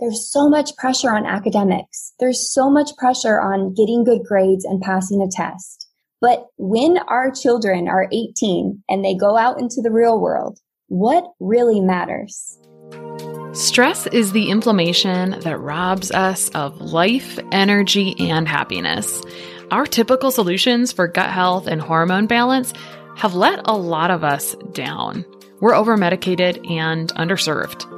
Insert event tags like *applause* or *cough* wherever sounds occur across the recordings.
There's so much pressure on academics. There's so much pressure on getting good grades and passing a test. But when our children are 18 and they go out into the real world, what really matters? Stress is the inflammation that robs us of life, energy, and happiness. Our typical solutions for gut health and hormone balance have let a lot of us down. We're over medicated and underserved.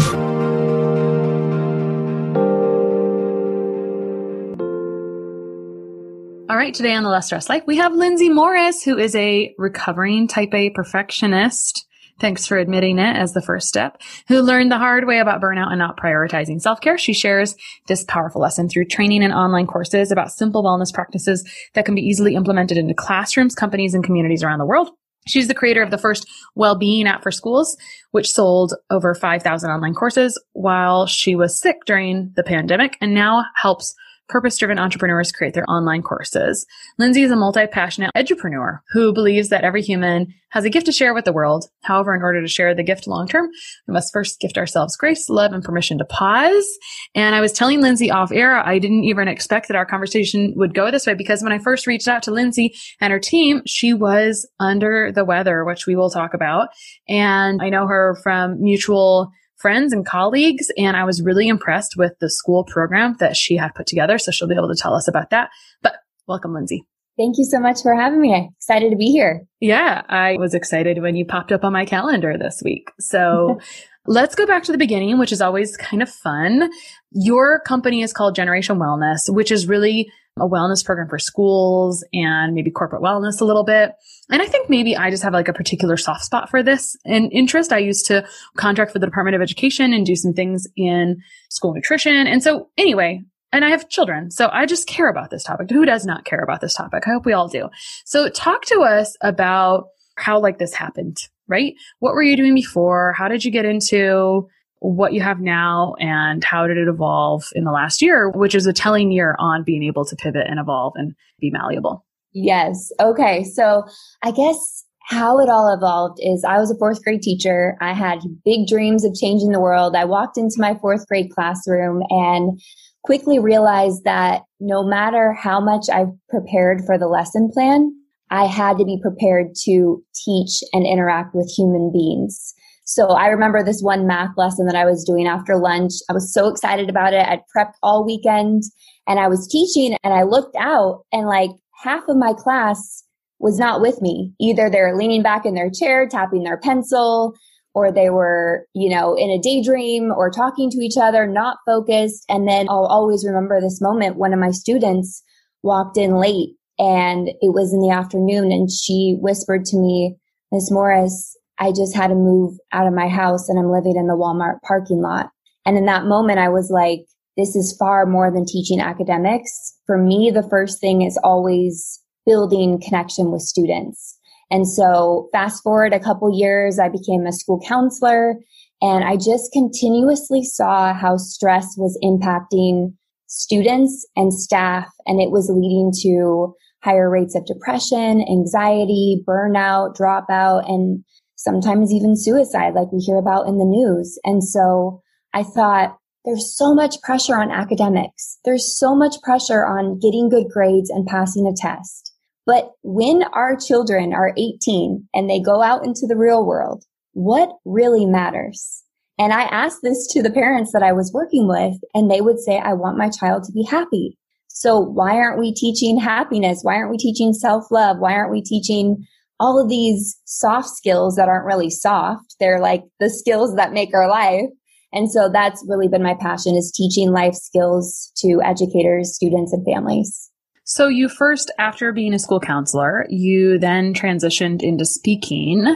All right, today on the Less Stressed Life, we have Lindsay Morris, who is a recovering type A perfectionist. Thanks for admitting it as the first step, who learned the hard way about burnout and not prioritizing self care. She shares this powerful lesson through training and online courses about simple wellness practices that can be easily implemented into classrooms, companies, and communities around the world. She's the creator of the first well-being app for schools, which sold over 5,000 online courses while she was sick during the pandemic and now helps purpose driven entrepreneurs create their online courses. Lindsay is a multi passionate edupreneur who believes that every human has a gift to share with the world. However, in order to share the gift long term, we must first gift ourselves grace, love, and permission to pause. And I was telling Lindsay off air, I didn't even expect that our conversation would go this way because when I first reached out to Lindsay and her team, she was under the weather, which we will talk about. And I know her from mutual friends and colleagues. And I was really impressed with the school program that she had put together. So she'll be able to tell us about that. But welcome, Lindsay. Thank you so much for having me. I'm excited to be here. Yeah, I was excited when you popped up on my calendar this week. So *laughs* let's go back to the beginning, which is always kind of fun. Your company is called Generation Wellness, which is really a wellness program for schools and maybe corporate wellness a little bit. And I think maybe I just have like a particular soft spot for this and interest. I used to contract for the Department of Education and do some things in school nutrition. And so anyway, and I have children. So I just care about this topic. Who does not care about this topic? I hope we all do. So talk to us about how like this happened, right? What were you doing before? How did you get into what you have now and how did it evolve in the last year, which is a telling year on being able to pivot and evolve and be malleable. Yes. Okay. So I guess how it all evolved is I was a fourth grade teacher. I had big dreams of changing the world. I walked into my fourth grade classroom and quickly realized that no matter how much I prepared for the lesson plan, I had to be prepared to teach and interact with human beings. So I remember this one math lesson that I was doing after lunch. I was so excited about it. I'd prepped all weekend and I was teaching and I looked out and like half of my class was not with me. Either they're leaning back in their chair, tapping their pencil, or they were, you know, in a daydream or talking to each other, not focused. And then I'll always remember this moment. One of my students walked in late and it was in the afternoon and she whispered to me, Miss Morris, I just had to move out of my house and I'm living in the Walmart parking lot. And in that moment, I was like, this is far more than teaching academics. For me, the first thing is always building connection with students. And so fast forward a couple years, I became a school counselor And I just continuously saw how stress was impacting students and staff, and it was leading to higher rates of depression, anxiety, burnout, dropout, and sometimes even suicide, like we hear about in the news. And so I thought, there's so much pressure on academics. There's so much pressure on getting good grades and passing a test. But when our children are 18 and they go out into the real world, what really matters? And I asked this to the parents that I was working with, and they would say, I want my child to be happy. So why aren't we teaching happiness? Why aren't we teaching self love? Why aren't we teaching all of these soft skills that aren't really soft? They're like the skills that make our life. And so that's really been my passion is teaching life skills to educators, students, and families. So you first, after being a school counselor, you then transitioned into speaking.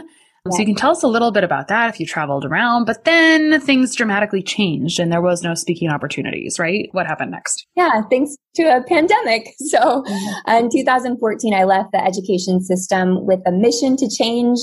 So you can tell us a little bit about that if you traveled around, but then things dramatically changed and there was no speaking opportunities, right? What happened next? Yeah, thanks to a pandemic. *laughs* So mm-hmm. in 2014, I left the education system with a mission to change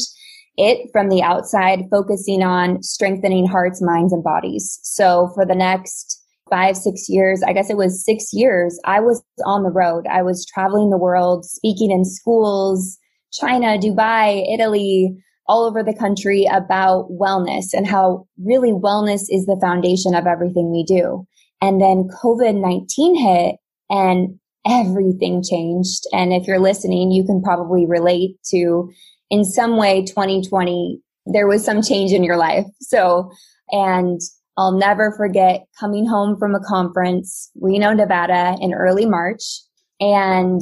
it from the outside, focusing on strengthening hearts, minds, and bodies. So for the next five, six years, I guess it was six years, I was on the road. I was traveling the world, speaking in schools, China, Dubai, Italy, all over the country about wellness and how really wellness is the foundation of everything we do. And then COVID 19 hit and everything changed. And if you're listening, you can probably relate to in some way 2020, there was some change in your life. So, and I'll never forget coming home from a conference, Reno, Nevada in early March and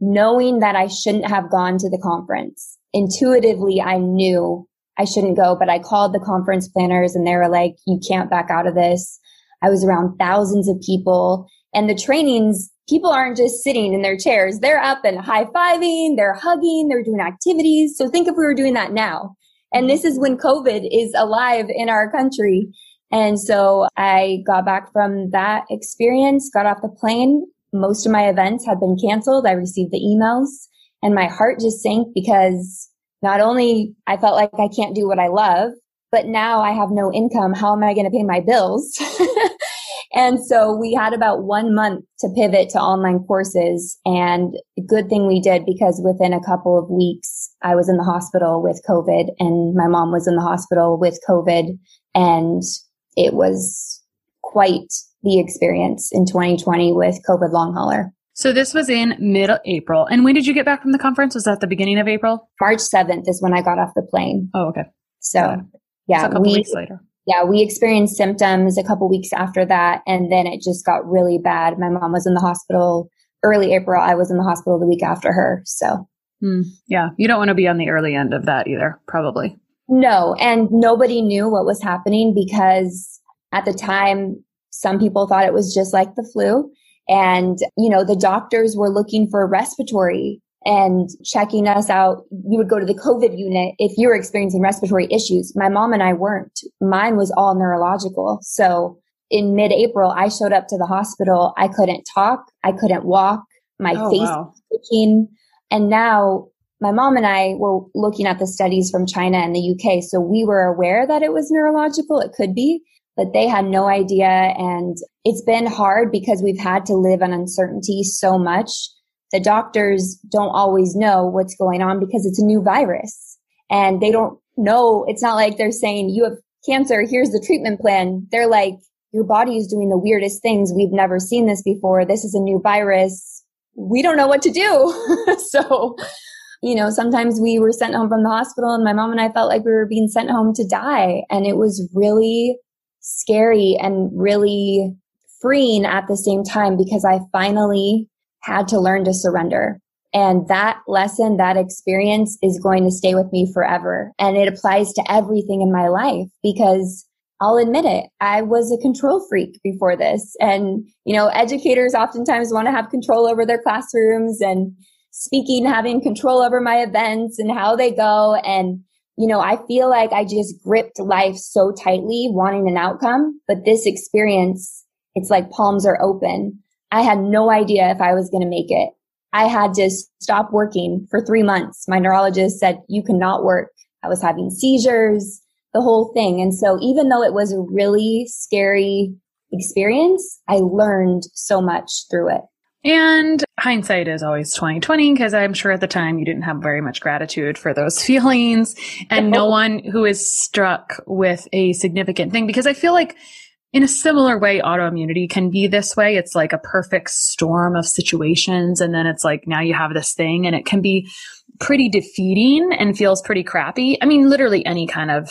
knowing that I shouldn't have gone to the conference intuitively I knew I shouldn't go, but I called the conference planners and they were like, you can't back out of this. I was around thousands of people and the trainings, people aren't just sitting in their chairs. They're up and high fiving, they're hugging, they're doing activities. So think if we were doing that now. And this is when COVID is alive in our country. And so I got back from that experience, got off the plane. Most of my events had been canceled. I received the emails and my heart just sank because not only I felt like I can't do what I love, but now I have no income. How am I going to pay my bills? *laughs* and so we had about one month to pivot to online courses and good thing we did because within a couple of weeks, I was in the hospital with COVID and my mom was in the hospital with COVID and it was quite the experience in 2020 with COVID long hauler. So this was in mid April. And when did you get back from the conference? Was that the beginning of April? March 7th is when I got off the plane. Oh, okay. So, yeah. So a couple we, weeks later. Yeah, we experienced symptoms a couple weeks after that. And then it just got really bad. My mom was in the hospital early April. I was in the hospital the week after her. So, hmm. yeah, you don't want to be on the early end of that either, probably. No. And nobody knew what was happening because at the time, some people thought it was just like the flu. And, you know, the doctors were looking for respiratory and checking us out. You would go to the COVID unit if you were experiencing respiratory issues. My mom and I weren't. Mine was all neurological. So in mid April, I showed up to the hospital. I couldn't talk. I couldn't walk. My oh, face wow. was twitching. And now my mom and I were looking at the studies from China and the UK. So we were aware that it was neurological. It could be, but they had no idea. And it's been hard because we've had to live in uncertainty so much. The doctors don't always know what's going on because it's a new virus and they don't know. It's not like they're saying you have cancer. Here's the treatment plan. They're like, your body is doing the weirdest things. We've never seen this before. This is a new virus. We don't know what to do. *laughs* so, you know, sometimes we were sent home from the hospital and my mom and I felt like we were being sent home to die. And it was really scary and really freeing at the same time because I finally had to learn to surrender. And that lesson, that experience is going to stay with me forever. And it applies to everything in my life because I'll admit it. I was a control freak before this. And, you know, educators oftentimes want to have control over their classrooms and speaking, having control over my events and how they go. And you know, I feel like I just gripped life so tightly, wanting an outcome. But this experience, it's like palms are open. I had no idea if I was going to make it. I had to stop working for three months. My neurologist said, you cannot work. I was having seizures. the whole thing. And so even though it was a really scary experience, I learned so much through it. And hindsight is always 2020 because I'm sure at the time you didn't have very much gratitude for those *laughs* feelings and no one who is struck with a significant thing because I feel like in a similar way autoimmunity can be this way. It's like a perfect storm of situations and then it's like now you have this thing and it can be pretty defeating and feels pretty crappy. I mean literally any kind of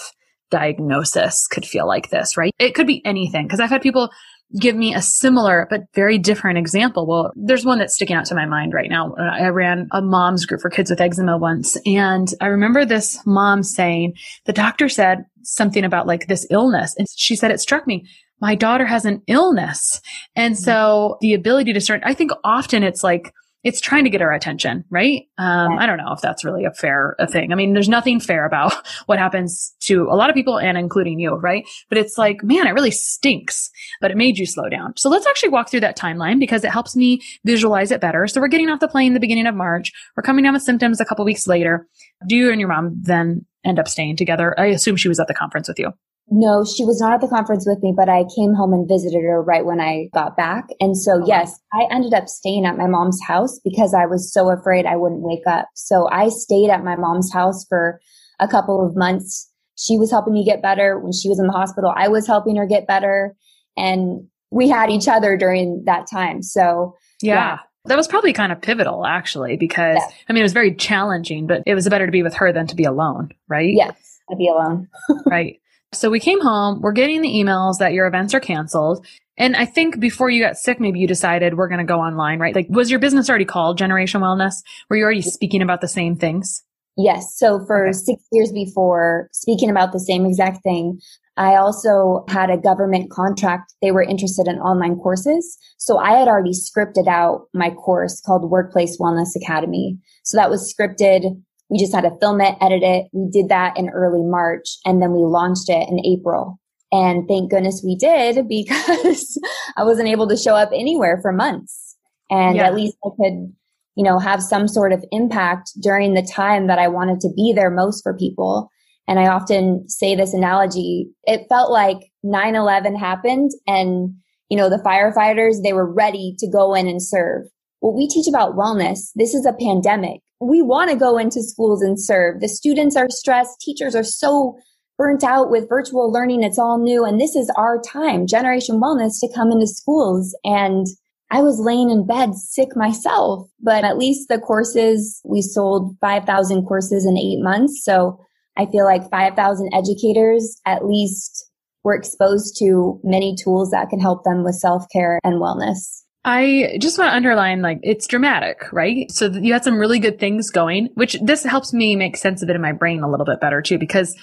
diagnosis could feel like this, right? It could be anything because I've had people give me a similar but very different example. Well, there's one that's sticking out to my mind right now. Uh, I ran a mom's group for kids with eczema once, and I remember this mom saying, the doctor said something about like this illness. And she said, it struck me. My daughter has an illness. And mm-hmm. so the ability to start, I think often it's like, it's trying to get our attention, right? Um, I don't know if that's really a fair a thing. I mean, there's nothing fair about *laughs* what happens to a lot of people and including you, right? But it's like, man, it really stinks, but it made you slow down. So let's actually walk through that timeline because it helps me visualize it better. So we're getting off the plane the beginning of March. We're coming down with symptoms a couple weeks later. Do you and your mom then end up staying together? I assume she was at the conference with you. No, she was not at the conference with me, but I came home and visited her right when I got back. And so, oh, yes, I ended up staying at my mom's house because I was so afraid I wouldn't wake up. So I stayed at my mom's house for a couple of months. She was helping me get better when she was in the hospital. I was helping her get better and we had each other during that time. So, yeah. yeah. That was probably kind of pivotal actually because yeah. I mean it was very challenging, but it was better to be with her than to be alone, right? Yes, to be alone. *laughs* right. So we came home, we're getting the emails that your events are canceled. And I think before you got sick, maybe you decided we're going to go online, right? Like, was your business already called Generation Wellness? Were you already speaking about the same things? Yes. So for okay. six years before speaking about the same exact thing, I also had a government contract. They were interested in online courses. So I had already scripted out my course called Workplace Wellness Academy. So that was scripted we just had to film it, edit it. We did that in early March and then we launched it in April. And thank goodness we did *laughs* because I wasn't able to show up anywhere for months. And yeah. at least I could, you know, have some sort of impact during the time that I wanted to be there most for people. And I often say this analogy. It felt like 9-11 happened and, you know, the firefighters, they were ready to go in and serve. What we teach about wellness, this is a pandemic we want to go into schools and serve. The students are stressed. Teachers are so burnt out with virtual learning. It's all new. And this is our time, Generation Wellness, to come into schools. And I was laying in bed sick myself, but at least the courses, we sold 5,000 courses in eight months. So I feel like 5,000 educators at least were exposed to many tools that can help them with self care and wellness. I just want to underline like it's dramatic, right? So you had some really good things going, which this helps me make sense of it in my brain a little bit better too, because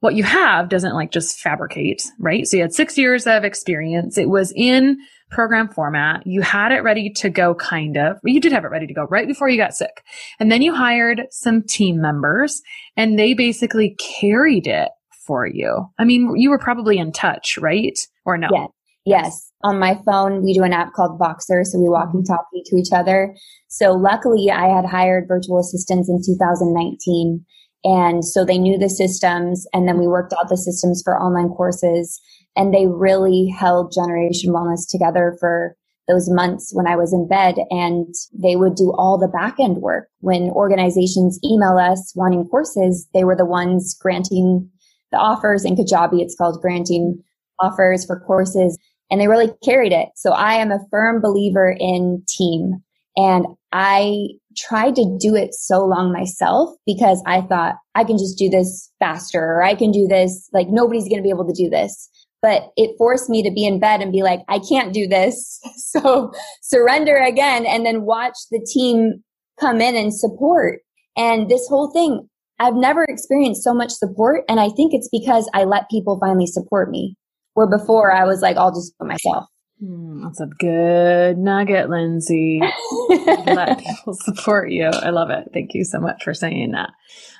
what you have doesn't like just fabricate, right? So you had six years of experience. It was in program format. You had it ready to go kind of. You did have it ready to go right before you got sick. And then you hired some team members and they basically carried it for you. I mean, you were probably in touch, right? Or no? Yeah. Yes. On my phone, we do an app called Voxer. So we walk mm-hmm. and talk to each other. So luckily I had hired virtual assistants in 2019. And so they knew the systems and then we worked out the systems for online courses and they really held Generation Wellness together for those months when I was in bed and they would do all the back end work. When organizations email us wanting courses, they were the ones granting the offers in Kajabi. It's called granting offers for courses and they really carried it. So I am a firm believer in team and I tried to do it so long myself because I thought I can just do this faster or I can do this. Like nobody's going to be able to do this. But it forced me to be in bed and be like, I can't do this. *laughs* So surrender again and then watch the team come in and support. And this whole thing, I've never experienced so much support. And I think it's because I let people finally support me where before I was like, I'll just put myself. Mm, that's a good nugget, Lindsay. *laughs* Let people support you. I love it. Thank you so much for saying that.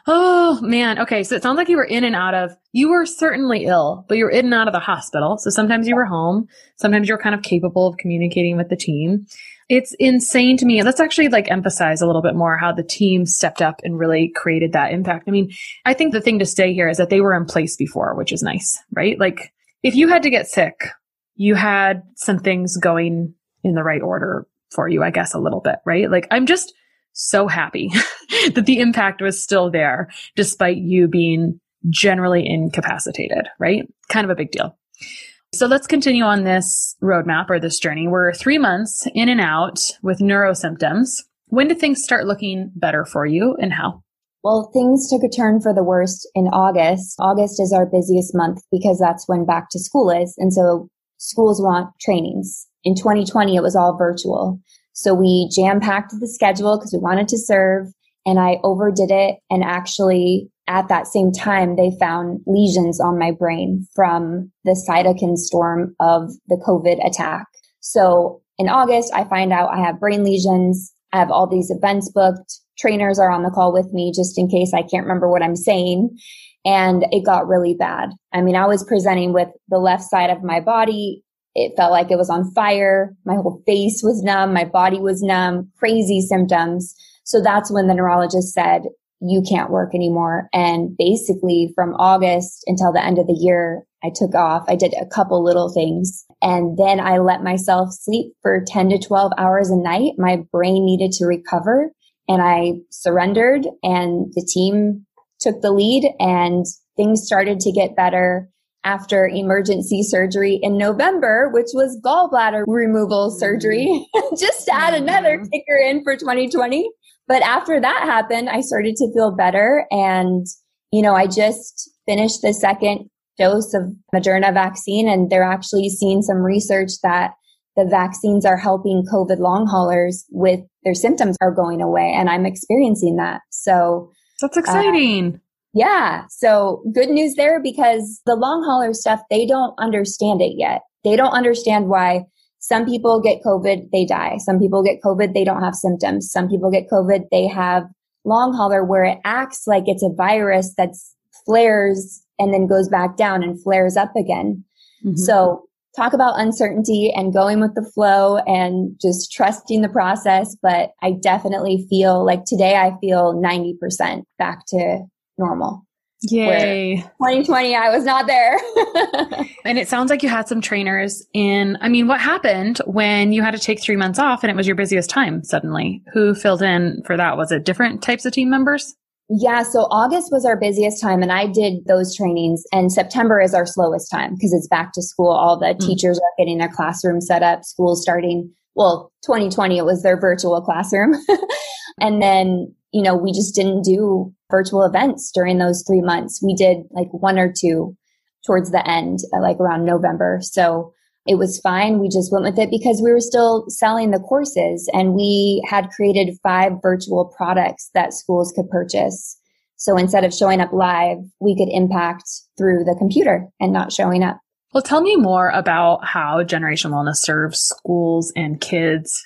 Oh man. Okay. So it sounds like you were in and out of, you were certainly ill, but you were in and out of the hospital. So sometimes you were home. Sometimes you were kind of capable of communicating with the team. It's insane to me. Let's actually like emphasize a little bit more how the team stepped up and really created that impact. I mean, I think the thing to stay here is that they were in place before, which is nice, right? Like if you had to get sick, you had some things going in the right order for you, I guess, a little bit, right? Like I'm just so happy *laughs* that the impact was still there despite you being generally incapacitated, right? Kind of a big deal. So let's continue on this roadmap or this journey. We're three months in and out with neuro symptoms. When did things start looking better for you and how? Well, things took a turn for the worst in August. August is our busiest month because that's when back to school is. And so schools want trainings. In 2020, it was all virtual. So we jam packed the schedule because we wanted to serve and I overdid it. And actually at that same time, they found lesions on my brain from the cytokine storm of the COVID attack. So in August, I find out I have brain lesions. I have all these events booked. Trainers are on the call with me just in case I can't remember what I'm saying. And it got really bad. I mean, I was presenting with the left side of my body it felt like it was on fire. My whole face was numb. My body was numb, crazy symptoms. So that's when the neurologist said, you can't work anymore. And basically from August until the end of the year, I took off. I did a couple little things and then I let myself sleep for 10 to 12 hours a night. My brain needed to recover and I surrendered and the team took the lead and things started to get better after emergency surgery in November, which was gallbladder removal mm-hmm. surgery, *laughs* just to add another mm-hmm. kicker in for 2020. But after that happened, I started to feel better. And, you know, I just finished the second dose of Moderna vaccine and they're actually seeing some research that the vaccines are helping COVID long haulers with their symptoms are going away. And I'm experiencing that. So that's exciting. Uh, yeah. So good news there because the long hauler stuff, they don't understand it yet. They don't understand why some people get COVID, they die. Some people get COVID, they don't have symptoms. Some people get COVID, they have long hauler where it acts like it's a virus that flares and then goes back down and flares up again. Mm-hmm. So talk about uncertainty and going with the flow and just trusting the process. But I definitely feel like today I feel 90% back to normal. Yay. 2020, I was not there. *laughs* and it sounds like you had some trainers in. I mean, what happened when you had to take three months off and it was your busiest time suddenly? Who filled in for that? Was it different types of team members? Yeah, so August was our busiest time and I did those trainings and September is our slowest time because it's back to school. All the mm. teachers are getting their classroom set up, school starting. Well, 2020 it was their virtual classroom. *laughs* and then you know, we just didn't do virtual events during those three months. We did like one or two towards the end, like around November. So it was fine. We just went with it because we were still selling the courses and we had created five virtual products that schools could purchase. So instead of showing up live, we could impact through the computer and not showing up. Well, tell me more about how Generation Wellness serves schools and kids.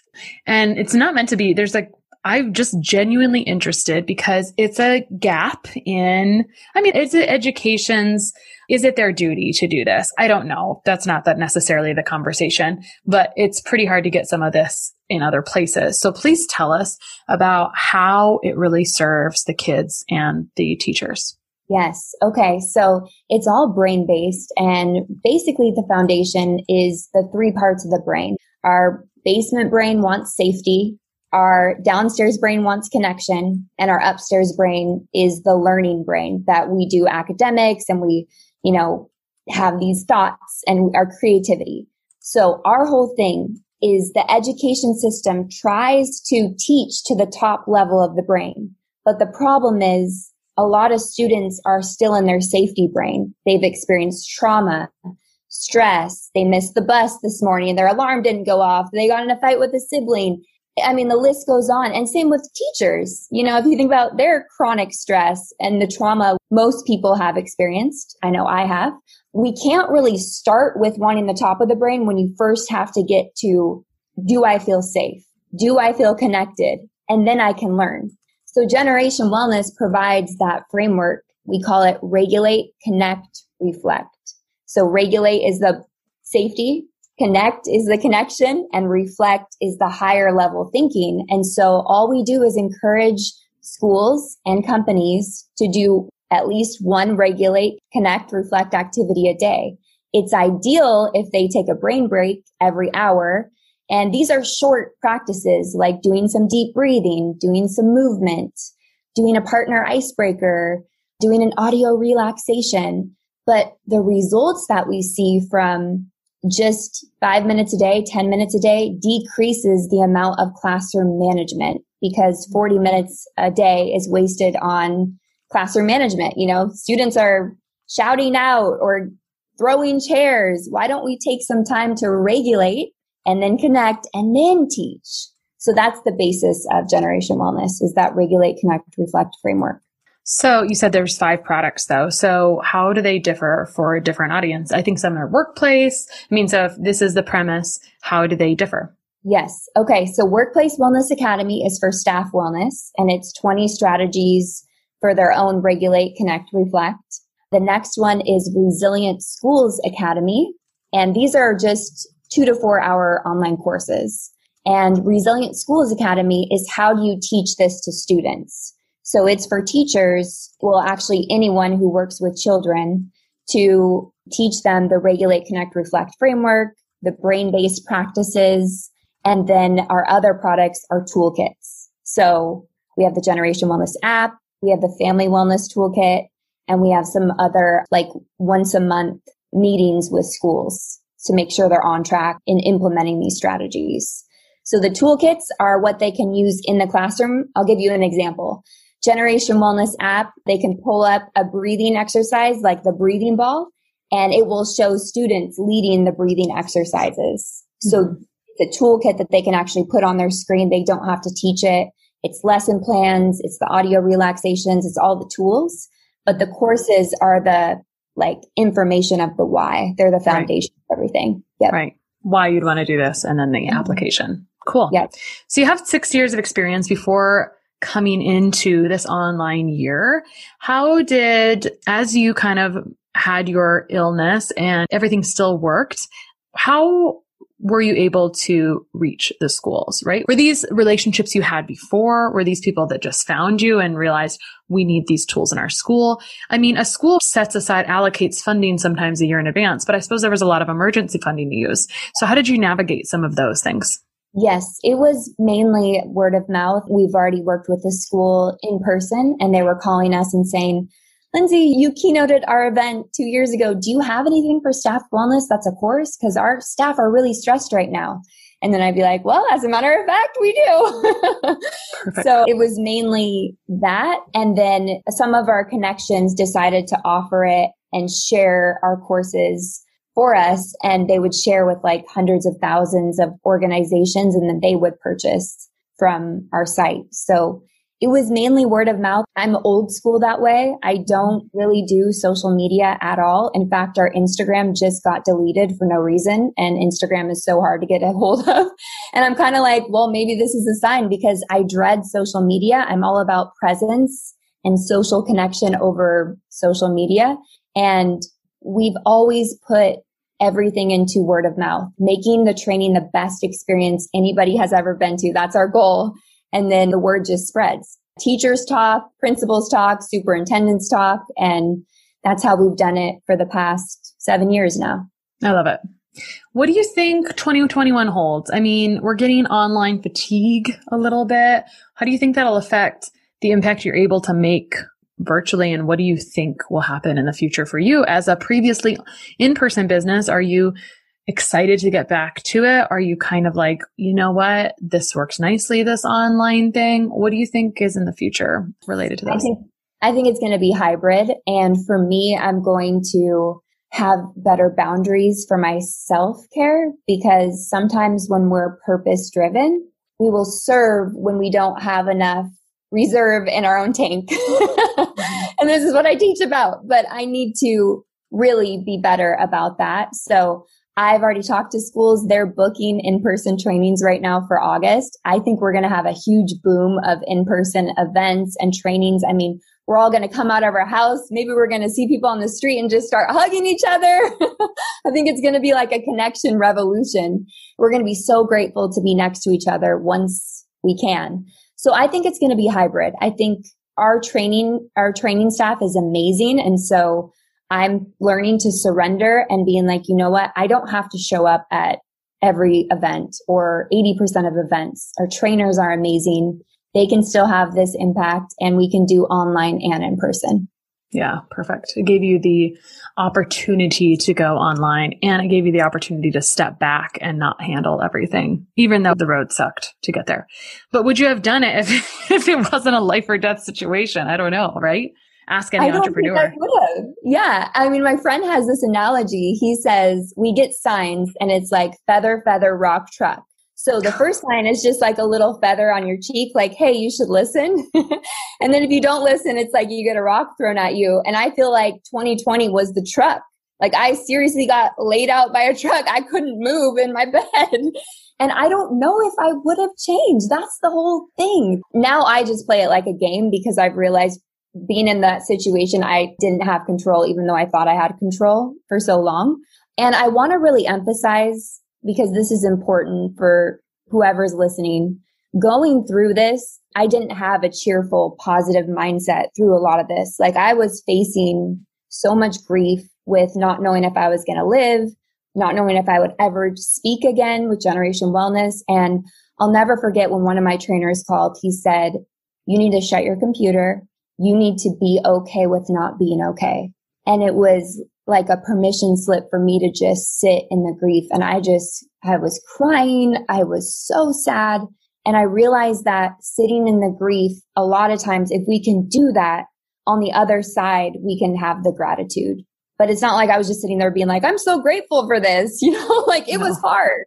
And it's not meant to be, there's like I'm just genuinely interested because it's a gap in, I mean, is it education's, is it their duty to do this? I don't know. That's not that necessarily the conversation, but it's pretty hard to get some of this in other places. So please tell us about how it really serves the kids and the teachers. Yes. Okay. So it's all brain based and basically the foundation is the three parts of the brain. Our basement brain wants safety our downstairs brain wants connection and our upstairs brain is the learning brain that we do academics and we, you know, have these thoughts and our creativity. So our whole thing is the education system tries to teach to the top level of the brain. But the problem is a lot of students are still in their safety brain. They've experienced trauma, stress. They missed the bus this morning. Their alarm didn't go off. They got in a fight with a sibling I mean, the list goes on. And same with teachers. You know, if you think about their chronic stress and the trauma most people have experienced, I know I have, we can't really start with wanting the top of the brain when you first have to get to, do I feel safe? Do I feel connected? And then I can learn. So Generation Wellness provides that framework. We call it regulate, connect, reflect. So regulate is the safety Connect is the connection and reflect is the higher level thinking. And so all we do is encourage schools and companies to do at least one regulate, connect, reflect activity a day. It's ideal if they take a brain break every hour. And these are short practices like doing some deep breathing, doing some movement, doing a partner icebreaker, doing an audio relaxation. But the results that we see from just five minutes a day, 10 minutes a day decreases the amount of classroom management because 40 minutes a day is wasted on classroom management. You know, students are shouting out or throwing chairs. Why don't we take some time to regulate and then connect and then teach? So that's the basis of Generation Wellness is that regulate, connect, reflect framework. So you said there's five products though. So how do they differ for a different audience? I think some are workplace. I mean, so if this is the premise, how do they differ? Yes. Okay. So Workplace Wellness Academy is for staff wellness and it's 20 strategies for their own regulate, connect, reflect. The next one is Resilient Schools Academy. And these are just two to four hour online courses. And Resilient Schools Academy is how do you teach this to students? So it's for teachers, well, actually anyone who works with children to teach them the regulate, connect, reflect framework, the brain based practices, and then our other products are toolkits. So we have the Generation Wellness app, we have the Family Wellness Toolkit, and we have some other like once a month meetings with schools to make sure they're on track in implementing these strategies. So the toolkits are what they can use in the classroom. I'll give you an example. Generation Wellness app, they can pull up a breathing exercise like the breathing ball and it will show students leading the breathing exercises. So mm-hmm. the toolkit that they can actually put on their screen, they don't have to teach it. It's lesson plans, it's the audio relaxations, it's all the tools, but the courses are the like information of the why. They're the foundation right. of everything. Yep. Right. Why you'd want to do this and then the mm-hmm. application. Cool. Yeah. So you have six years of experience before coming into this online year. How did, as you kind of had your illness and everything still worked, how were you able to reach the schools, right? Were these relationships you had before? Were these people that just found you and realized we need these tools in our school? I mean, a school sets aside, allocates funding sometimes a year in advance, but I suppose there was a lot of emergency funding to use. So how did you navigate some of those things? Yes, it was mainly word of mouth. We've already worked with the school in person and they were calling us and saying, Lindsay, you keynoted our event two years ago. Do you have anything for staff wellness that's a course? Because our staff are really stressed right now. And then I'd be like, well, as a matter of fact, we do. *laughs* so it was mainly that. And then some of our connections decided to offer it and share our courses for us and they would share with like hundreds of thousands of organizations and then they would purchase from our site. So it was mainly word of mouth. I'm old school that way. I don't really do social media at all. In fact, our Instagram just got deleted for no reason and Instagram is so hard to get a hold of. And I'm kind of like, well, maybe this is a sign because I dread social media. I'm all about presence and social connection over social media. And we've always put everything into word of mouth, making the training the best experience anybody has ever been to. That's our goal. And then the word just spreads. Teachers talk, principals talk, superintendents talk, and that's how we've done it for the past seven years now. I love it. What do you think 2021 holds? I mean, we're getting online fatigue a little bit. How do you think that'll affect the impact you're able to make virtually and what do you think will happen in the future for you as a previously in-person business? Are you excited to get back to it? Are you kind of like you know what? This works nicely this online thing. What do you think is in the future related to this? i think, I think it's going to be hybrid and for me i'm going to have better boundaries for my self care because sometimes when we're purpose driven we will serve when we don't have enough reserve in our own tank. *laughs* Mm-hmm. and this is what I teach about, but I need to really be better about that. So I've already talked to schools. They're booking in-person trainings right now for August. I think we're going to have a huge boom of in-person events and trainings. I mean, we're all going to come out of our house. Maybe we're going to see people on the street and just start hugging each other. *laughs* I think it's going to be like a connection revolution. We're going to be so grateful to be next to each other once we can. So I think it's going to be hybrid. I think our training, our training staff is amazing. And so I'm learning to surrender and being like, you know what? I don't have to show up at every event or 80% of events. Our trainers are amazing they can still have this impact and we can do online and in person. Yeah, perfect. It gave you the opportunity to go online and it gave you the opportunity to step back and not handle everything, even though the road sucked to get there. But would you have done it if, *laughs* if it wasn't a life or death situation? I don't know, right? Ask any entrepreneur. Yeah. I mean, my friend has this analogy. He says, we get signs and it's like feather, feather, rock, truck. So the first line is just like a little feather on your cheek, like, hey, you should listen. *laughs* and then if you don't listen, it's like you get a rock thrown at you. And I feel like 2020 was the truck. Like I seriously got laid out by a truck. I couldn't move in my *laughs* bed. And I don't know if I would have changed. That's the whole thing. Now I just play it like a game because I've realized being in that situation, I didn't have control, even though I thought I had control for so long. And I want to really emphasize because this is important for whoever's listening. Going through this, I didn't have a cheerful, positive mindset through a lot of this. Like I was facing so much grief with not knowing if I was going to live, not knowing if I would ever speak again with Generation Wellness. And I'll never forget when one of my trainers called, he said, you need to shut your computer. You need to be okay with not being okay. And it was like a permission slip for me to just sit in the grief. And I just, I was crying. I was so sad. And I realized that sitting in the grief, a lot of times, if we can do that on the other side, we can have the gratitude. But it's not like I was just sitting there being like, I'm so grateful for this. *laughs* You know, like it no. was hard.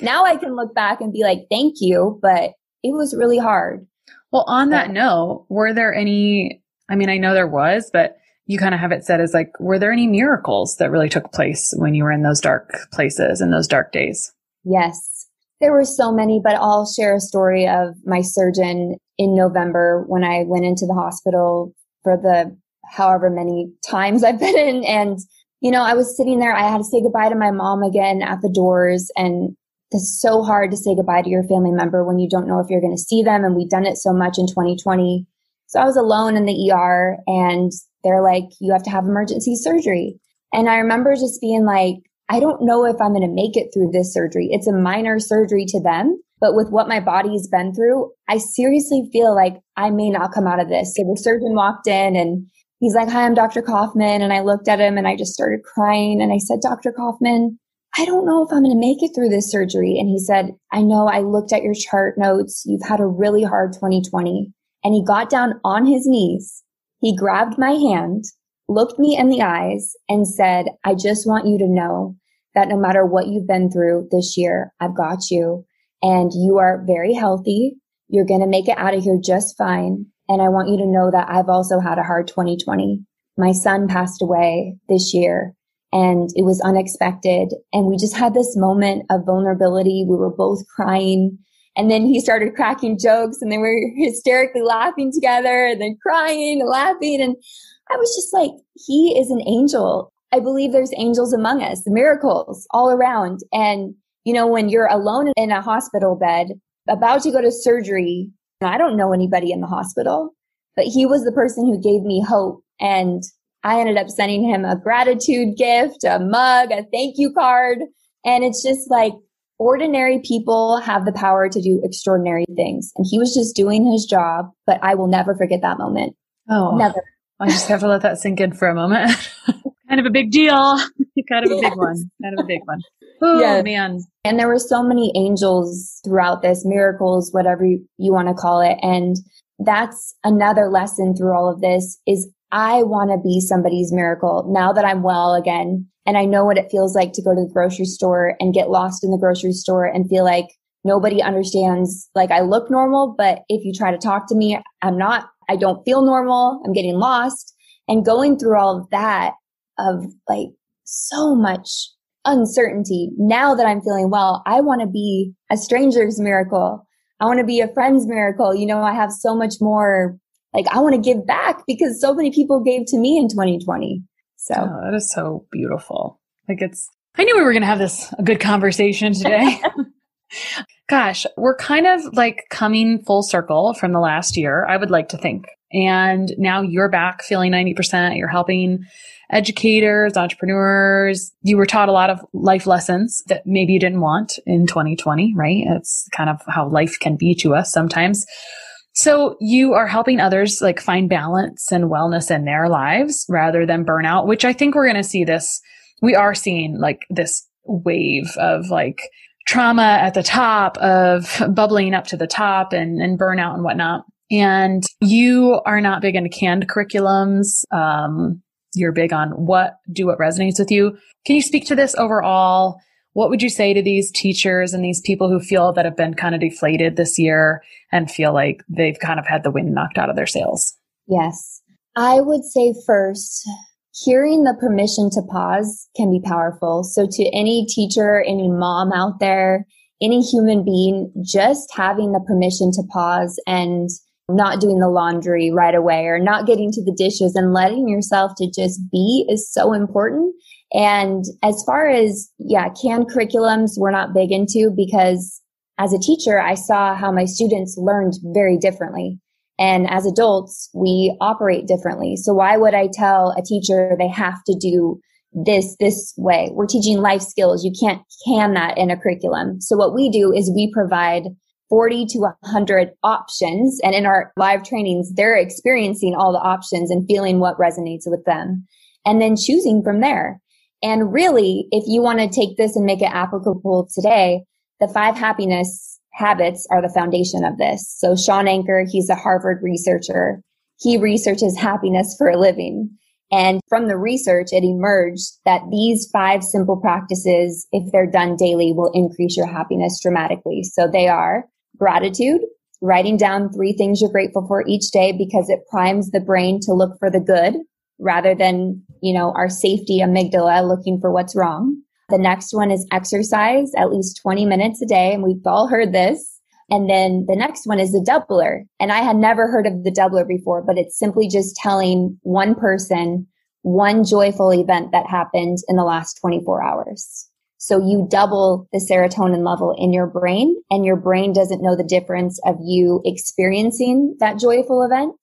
Now I can look back and be like, thank you, but it was really hard. Well, on that note, were there any, I mean, I know there was, but you kind of have it said as like, were there any miracles that really took place when you were in those dark places in those dark days? Yes, there were so many, but I'll share a story of my surgeon in November when I went into the hospital for the however many times I've been in. And, you know, I was sitting there, I had to say goodbye to my mom again at the doors. And it's so hard to say goodbye to your family member when you don't know if you're going to see them. And we've done it so much in 2020. So I was alone in the ER and they're like, you have to have emergency surgery. And I remember just being like, I don't know if I'm going to make it through this surgery. It's a minor surgery to them, but with what my body's been through, I seriously feel like I may not come out of this. So the surgeon walked in and he's like, Hi, I'm Dr. Kaufman. And I looked at him and I just started crying. And I said, Dr. Kaufman, I don't know if I'm going to make it through this surgery. And he said, I know I looked at your chart notes. You've had a really hard 2020. And he got down on his knees he grabbed my hand, looked me in the eyes and said, I just want you to know that no matter what you've been through this year, I've got you and you are very healthy. You're going to make it out of here just fine. And I want you to know that I've also had a hard 2020. My son passed away this year and it was unexpected. And we just had this moment of vulnerability. We were both crying and then he started cracking jokes and they were hysterically laughing together and then crying and laughing. And I was just like, he is an angel. I believe there's angels among us, miracles all around. And, you know, when you're alone in a hospital bed, about to go to surgery, I don't know anybody in the hospital, but he was the person who gave me hope. And I ended up sending him a gratitude gift, a mug, a thank you card. And it's just like, ordinary people have the power to do extraordinary things. And he was just doing his job, but I will never forget that moment. Oh, never. I just have to let that sink in for a moment. *laughs* kind of a big deal. *laughs* kind of a big one. Kind of a big one. Oh, yeah. man. And there were so many angels throughout this, miracles, whatever you, you want to call it. And that's another lesson through all of this is I want to be somebody's miracle now that I'm well again. And I know what it feels like to go to the grocery store and get lost in the grocery store and feel like nobody understands. Like I look normal, but if you try to talk to me, I'm not, I don't feel normal. I'm getting lost and going through all of that of like so much uncertainty. Now that I'm feeling well, I want to be a stranger's miracle. I want to be a friend's miracle. You know, I have so much more like I want to give back because so many people gave to me in 2020. So oh, that is so beautiful. Like it's, I knew we were going to have this a good conversation today. *laughs* Gosh, we're kind of like coming full circle from the last year, I would like to think. And now you're back feeling 90%. You're helping educators, entrepreneurs. You were taught a lot of life lessons that maybe you didn't want in 2020, right? It's kind of how life can be to us sometimes. So you are helping others like find balance and wellness in their lives rather than burnout, which I think we're going to see this. We are seeing like this wave of like trauma at the top of *laughs* bubbling up to the top and, and burnout and whatnot. And you are not big into canned curriculums. Um, you're big on what do what resonates with you. Can you speak to this overall? What would you say to these teachers and these people who feel that have been kind of deflated this year and feel like they've kind of had the wind knocked out of their sails? Yes. I would say first, hearing the permission to pause can be powerful. So to any teacher, any mom out there, any human being, just having the permission to pause and not doing the laundry right away or not getting to the dishes and letting yourself to just be is so important. And as far as, yeah, canned curriculums, we're not big into because as a teacher, I saw how my students learned very differently. And as adults, we operate differently. So why would I tell a teacher they have to do this this way? We're teaching life skills. You can't can that in a curriculum. So what we do is we provide 40 to 100 options. And in our live trainings, they're experiencing all the options and feeling what resonates with them and then choosing from there. And really, if you want to take this and make it applicable today, the five happiness habits are the foundation of this. So Shawn Achor, he's a Harvard researcher. He researches happiness for a living. And from the research, it emerged that these five simple practices, if they're done daily, will increase your happiness dramatically. So they are gratitude, writing down three things you're grateful for each day because it primes the brain to look for the good rather than, you know, our safety amygdala looking for what's wrong. The next one is exercise at least 20 minutes a day. And we've all heard this. And then the next one is the doubler. And I had never heard of the doubler before, but it's simply just telling one person one joyful event that happened in the last 24 hours. So you double the serotonin level in your brain and your brain doesn't know the difference of you experiencing that joyful event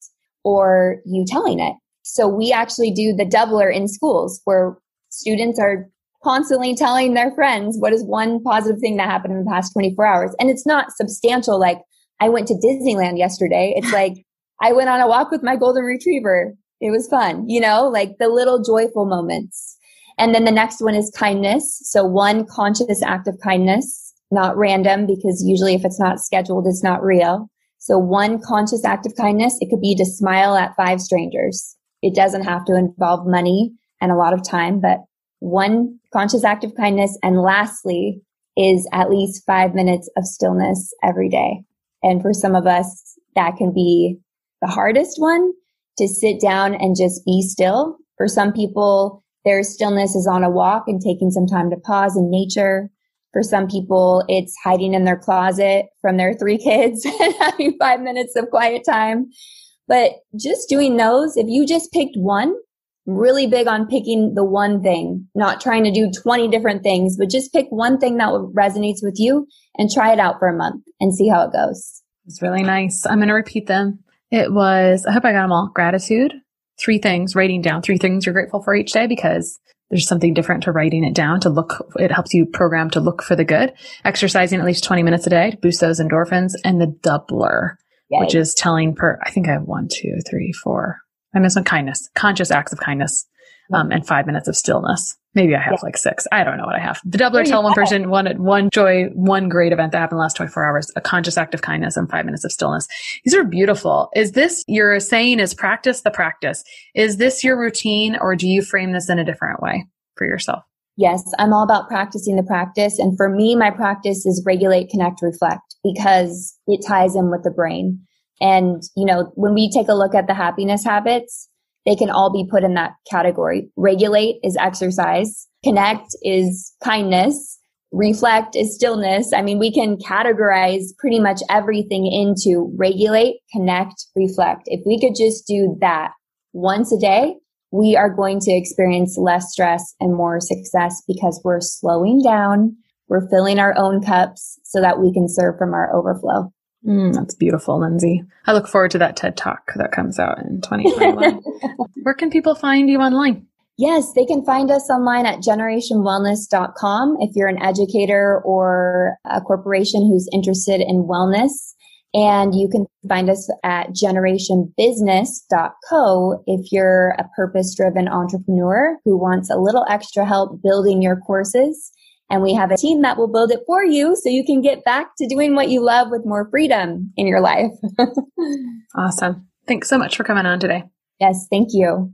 or you telling it. So we actually do the doubler in schools where students are constantly telling their friends what is one positive thing that happened in the past 24 hours. And it's not substantial like I went to Disneyland yesterday. It's *laughs* like I went on a walk with my golden retriever. It was fun, you know, like the little joyful moments. And then the next one is kindness. So one conscious act of kindness, not random because usually if it's not scheduled, it's not real. So one conscious act of kindness, it could be to smile at five strangers. It doesn't have to involve money and a lot of time, but one conscious act of kindness. And lastly is at least five minutes of stillness every day. And for some of us, that can be the hardest one to sit down and just be still. For some people, their stillness is on a walk and taking some time to pause in nature. For some people, it's hiding in their closet from their three kids *laughs* and having five minutes of quiet time. But just doing those, if you just picked one, really big on picking the one thing, not trying to do 20 different things, but just pick one thing that resonates with you and try it out for a month and see how it goes. It's really nice. I'm going to repeat them. It was, I hope I got them all. Gratitude, three things, writing down three things you're grateful for each day because there's something different to writing it down to look, it helps you program to look for the good. Exercising at least 20 minutes a day to boost those endorphins and the doubler, Yay. which is telling per, I think I have one, two, three, four. I miss one kindness, conscious acts of kindness um, and five minutes of stillness. Maybe I have yeah. like six. I don't know what I have. The doubler tell one person one one joy, one great event that happened in the last 24 hours, a conscious act of kindness and five minutes of stillness. These are beautiful. Is this you're saying is practice the practice? Is this your routine or do you frame this in a different way for yourself? Yes, I'm all about practicing the practice. And for me, my practice is regulate, connect, reflect because it ties in with the brain. And, you know, when we take a look at the happiness habits, they can all be put in that category. Regulate is exercise. Connect is kindness. Reflect is stillness. I mean, we can categorize pretty much everything into regulate, connect, reflect. If we could just do that once a day, we are going to experience less stress and more success because we're slowing down. We're filling our own cups so that we can serve from our overflow. Mm, that's beautiful, Lindsay. I look forward to that TED talk that comes out in 2021. *laughs* Where can people find you online? Yes, they can find us online at generationwellness.com if you're an educator or a corporation who's interested in wellness. And you can find us at generationbusiness.co if you're a purpose driven entrepreneur who wants a little extra help building your courses. And we have a team that will build it for you so you can get back to doing what you love with more freedom in your life. *laughs* awesome. Thanks so much for coming on today. Yes, thank you.